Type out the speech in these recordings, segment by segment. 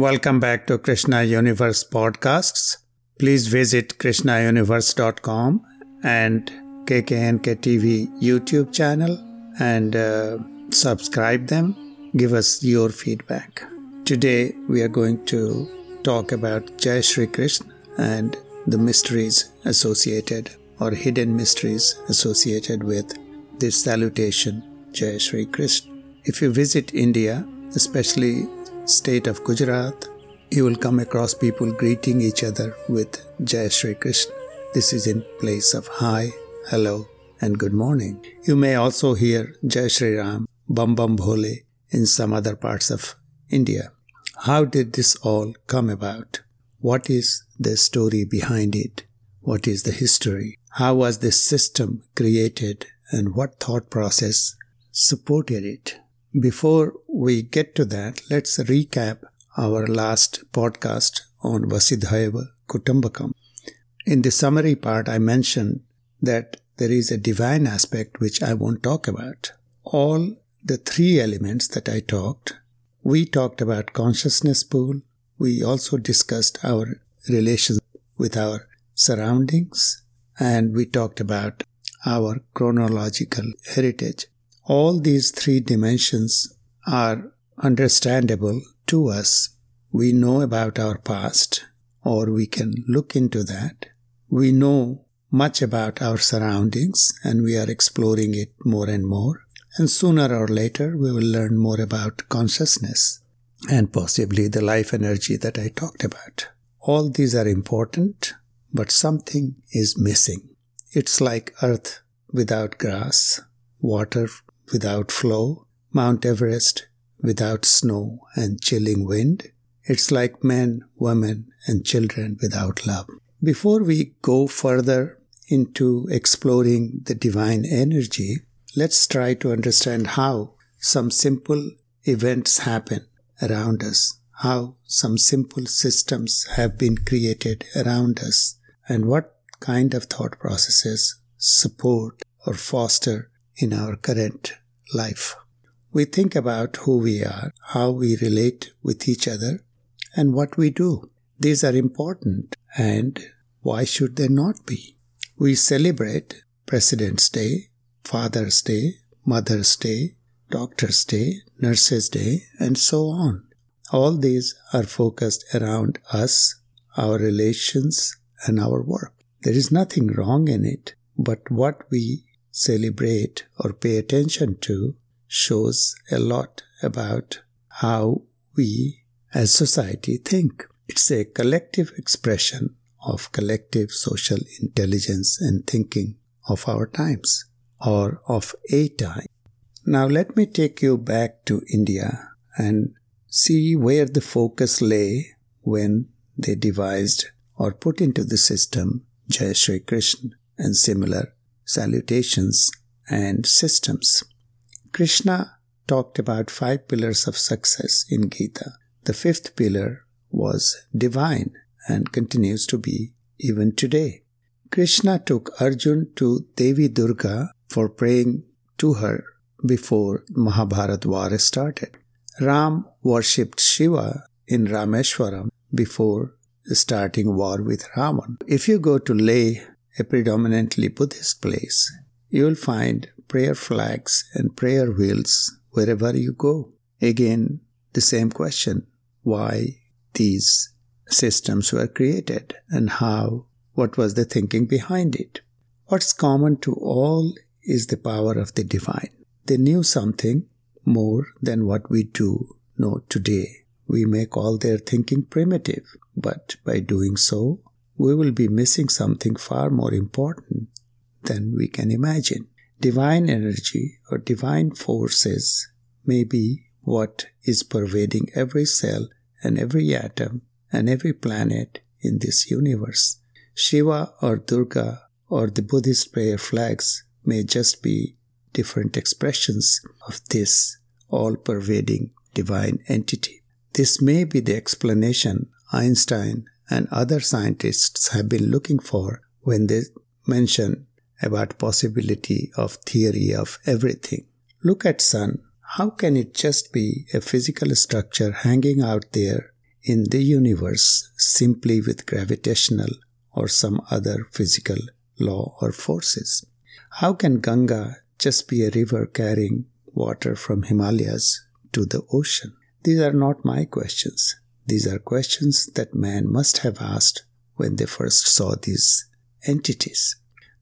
Welcome back to Krishna Universe podcasts. Please visit krishnauniverse.com and KKNK TV YouTube channel and uh, subscribe them. Give us your feedback. Today we are going to talk about Jai Shri Krishna and the mysteries associated or hidden mysteries associated with this salutation Jai Shri Krishna. If you visit India, especially state of Gujarat, you will come across people greeting each other with Jai Shri Krishna. This is in place of hi, hello, and good morning. You may also hear Jai Shri Ram, Bam Bam Bhole in some other parts of India. How did this all come about? What is the story behind it? What is the history? How was this system created and what thought process supported it? Before we get to that, let's recap our last podcast on Vasudhaiva Kutumbakam. In the summary part, I mentioned that there is a divine aspect which I won't talk about. All the three elements that I talked, we talked about consciousness pool. We also discussed our relations with our surroundings and we talked about our chronological heritage. All these three dimensions are understandable to us. We know about our past, or we can look into that. We know much about our surroundings, and we are exploring it more and more. And sooner or later, we will learn more about consciousness and possibly the life energy that I talked about. All these are important, but something is missing. It's like earth without grass, water without flow, Mount Everest without snow and chilling wind. It's like men, women, and children without love. Before we go further into exploring the divine energy, let's try to understand how some simple events happen around us, how some simple systems have been created around us, and what kind of thought processes support or foster in our current life. We think about who we are, how we relate with each other, and what we do. These are important, and why should they not be? We celebrate President's Day, Father's Day, Mother's Day, Doctor's Day, Nurse's Day, and so on. All these are focused around us, our relations, and our work. There is nothing wrong in it, but what we celebrate or pay attention to shows a lot about how we as society think. It's a collective expression of collective social intelligence and thinking of our times or of a time. Now let me take you back to India and see where the focus lay when they devised or put into the system Jai Krishna and similar salutations, and systems. Krishna talked about five pillars of success in Gita. The fifth pillar was divine and continues to be even today. Krishna took Arjun to Devi Durga for praying to her before Mahabharat war started. Ram worshipped Shiva in Rameshwaram before starting war with Ravan. If you go to Leh a predominantly Buddhist place, you will find prayer flags and prayer wheels wherever you go. Again, the same question why these systems were created and how, what was the thinking behind it. What's common to all is the power of the divine. They knew something more than what we do know today. We may call their thinking primitive, but by doing so, we will be missing something far more important than we can imagine. Divine energy or divine forces may be what is pervading every cell and every atom and every planet in this universe. Shiva or Durga or the Buddhist prayer flags may just be different expressions of this all pervading divine entity. This may be the explanation Einstein and other scientists have been looking for when they mention about possibility of theory of everything. Look at sun. How can it just be a physical structure hanging out there in the universe simply with gravitational or some other physical law or forces. How can Ganga just be a river carrying water from Himalayas to the ocean? These are not my questions. These are questions that man must have asked when they first saw these entities.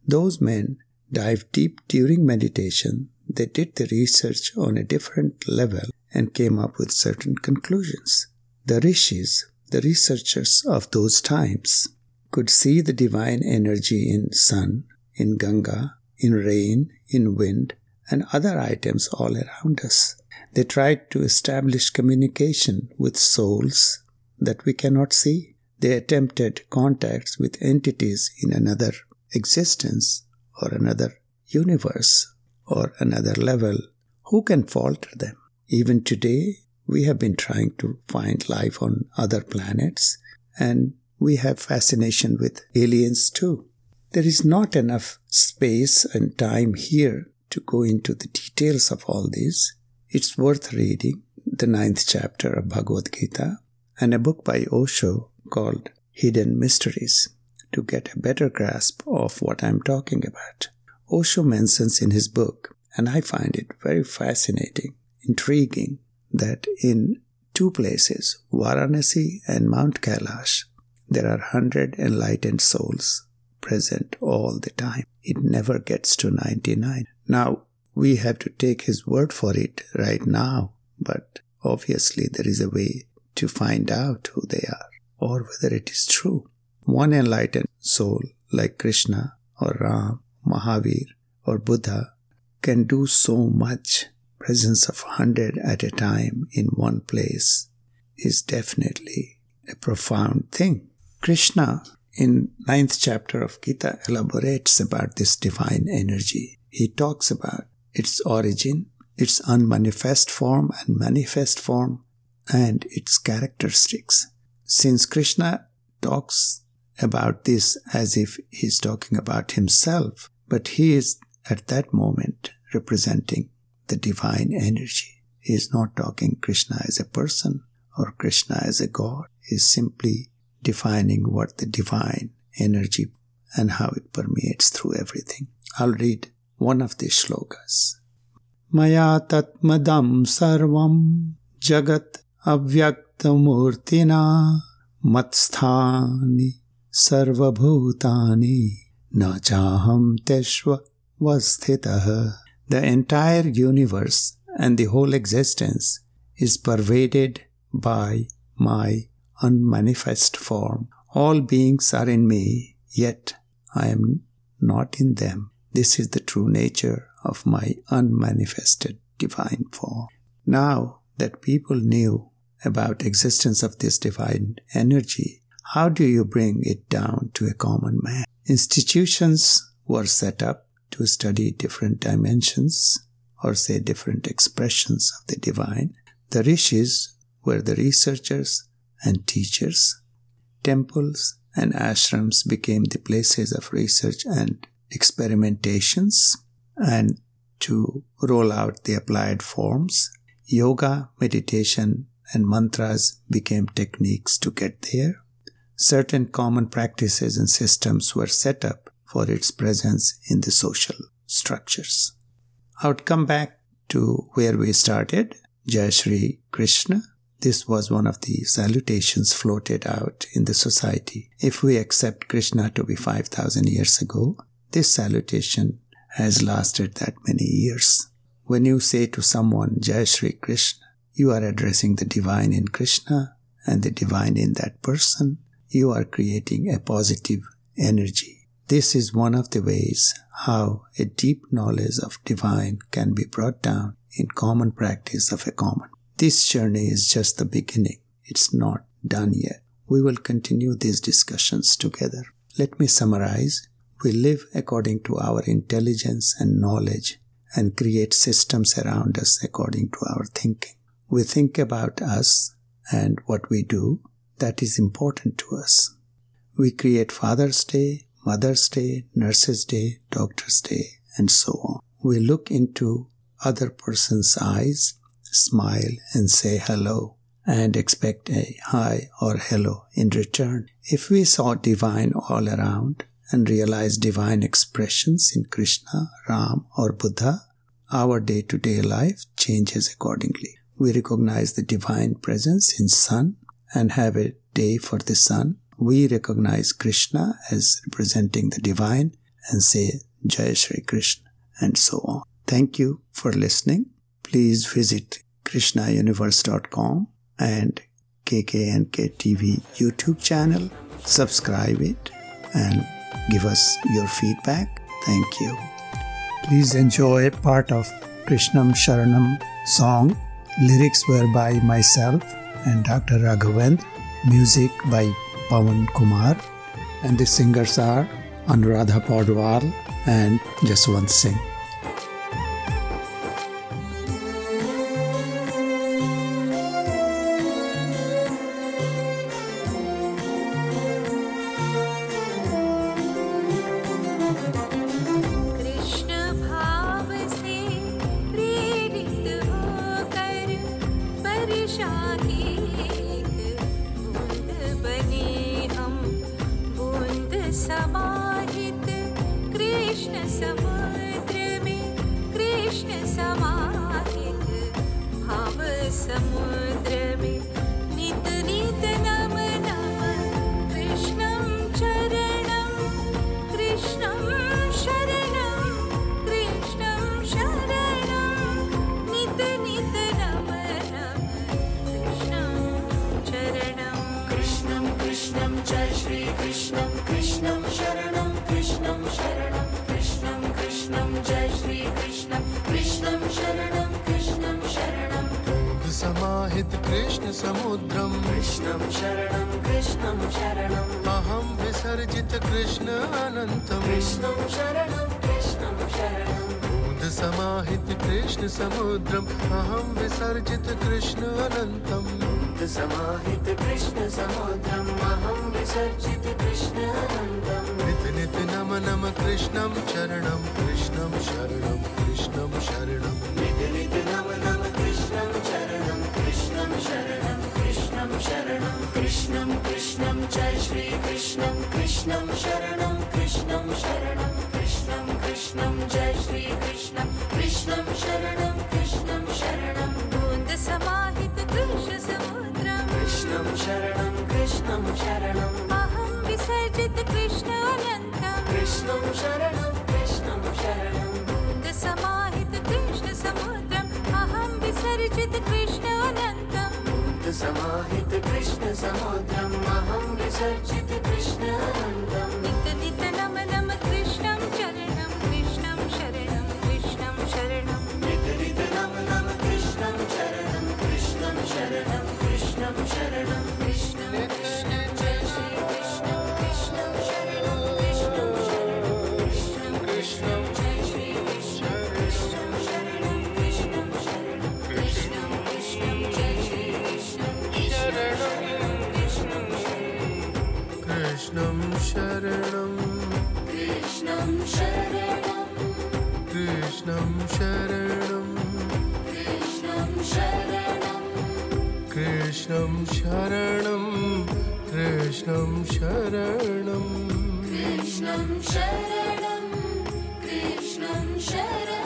Those men dived deep during meditation. They did the research on a different level and came up with certain conclusions. The rishis, the researchers of those times, could see the divine energy in sun, in Ganga, in rain, in wind, and other items all around us. They tried to establish communication with souls that we cannot see. They attempted contacts with entities in another existence or another universe or another level. Who can falter them? Even today, we have been trying to find life on other planets and we have fascination with aliens too. There is not enough space and time here to go into the details of all this. It's worth reading the ninth chapter of Bhagavad Gita and a book by Osho called Hidden Mysteries to get a better grasp of what I'm talking about. Osho mentions in his book, and I find it very fascinating, intriguing, that in two places, Varanasi and Mount Kailash, there are hundred enlightened souls present all the time. It never gets to 99. Now, we have to take his word for it right now, but obviously there is a way to find out who they are or whether it is true. One enlightened soul like Krishna or Ram, Mahavir or Buddha can do so much. Presence of hundred at a time in one place is definitely a profound thing. Krishna in ninth chapter of Gita elaborates about this divine energy. He talks about its origin, its unmanifest form and manifest form, and its characteristics. Since Krishna talks about this as if he's talking about himself, but he is at that moment representing the divine energy. He is not talking Krishna as a person or Krishna as a god. He is simply defining what the divine energy and how it permeates through everything. I'll read one of these shlokas. Maya tatmadam sarvam jagat avyaktamurtina matsthani sarvabhutani nachaham teshva vasthitah. The entire universe and the whole existence is pervaded by my unmanifest form. All beings are in me, yet I am not in them. This is the true nature of my unmanifested divine form. Now that people knew about existence of this divine energy, how do you bring it down to a common man? Institutions were set up to study different dimensions or say different expressions of the divine. The rishis were the researchers and teachers. Temples and ashrams became the places of research and experimentations and to roll out the applied forms. Yoga, meditation, and mantras became techniques to get there. Certain common practices and systems were set up for its presence in the social structures. I would come back to where we started, Jai Krishna, this was one of the salutations floated out in the society. If we accept Krishna to be 5000 years ago, this salutation has lasted that many years. When you say to someone, Jai Shri Krishna, you are addressing the divine in Krishna and the divine in that person. You are creating a positive energy. This is one of the ways how a deep knowledge of divine can be brought down in common practice of a common this journey is just the beginning. It's not done yet. We will continue these discussions together. Let me summarize. We live according to our intelligence and knowledge and create systems around us according to our thinking. We think about us and what we do that is important to us. We create Father's Day, Mother's Day, Nurse's Day, Doctor's Day, and so on. We look into other person's eyes smile and say hello. and expect a hi or hello in return. If we saw divine all around and realized divine expressions in Krishna, Ram, or Buddha, our day to day life changes accordingly. We recognize the divine presence in sun and have a day for the sun. We recognize Krishna as representing the divine and say Jai Shri Krishna and so on. Thank you for listening. Please visit krishnauniverse.com and KKNK TV YouTube channel. Subscribe it and give us your feedback. Thank you. Please enjoy part of Krishnam Sharanam song. Lyrics were by myself and Dr. Raghavendra. Music by Pawan Kumar. And the singers are Anuradha Paudwal and Jaswant Singh. Krishna समुद्रम। कृष्णं शरणं कृष्णं शरणम्। अहं विसर्जित कृष्ण अनन्तम्। कृष्णं शरणं कृष्णं शरणं बूंद समाहित कृष्ण समुद्रम। अहं विसर्जित कृष्ण अनन्तम्। समाहित कृष्ण समुद्रम्। अहं विसर्जित कृष्ण अनन्तम्। नित नित नम नम कृष्णं चरणं कृष्णं शरणं कृष्णं शरणं शरणं कृष्णं कृष्णं जय श्री कृष्णं कृष्णं शरणं कृष्णं शरणं कृष्णं कृष्णं जय श्री कृष्णं कृष्णं शरणं कृष्णं शरणं। समाहित कृष्ण समुद्रं। कृष्णं शरणं कृष्णं शरणम् अहं विसर्जित कृष्ण अनन्तं। कृष्णं शरणं कृष्णं शरणं। समाहित कृष्ण समुद्रम् अहं विसर्जित कृष्ण समाहित कृष्ण समुद्रम् अहं विसर्जित कृष्ण अनन्तम्। नित नित नम नम कृष्णं शरणं कृष्णं शरणं कृष्णं शरणं कृष्णं शरणं कृष्णं शरणं कृष्णं शरणं कृष्णं शरणं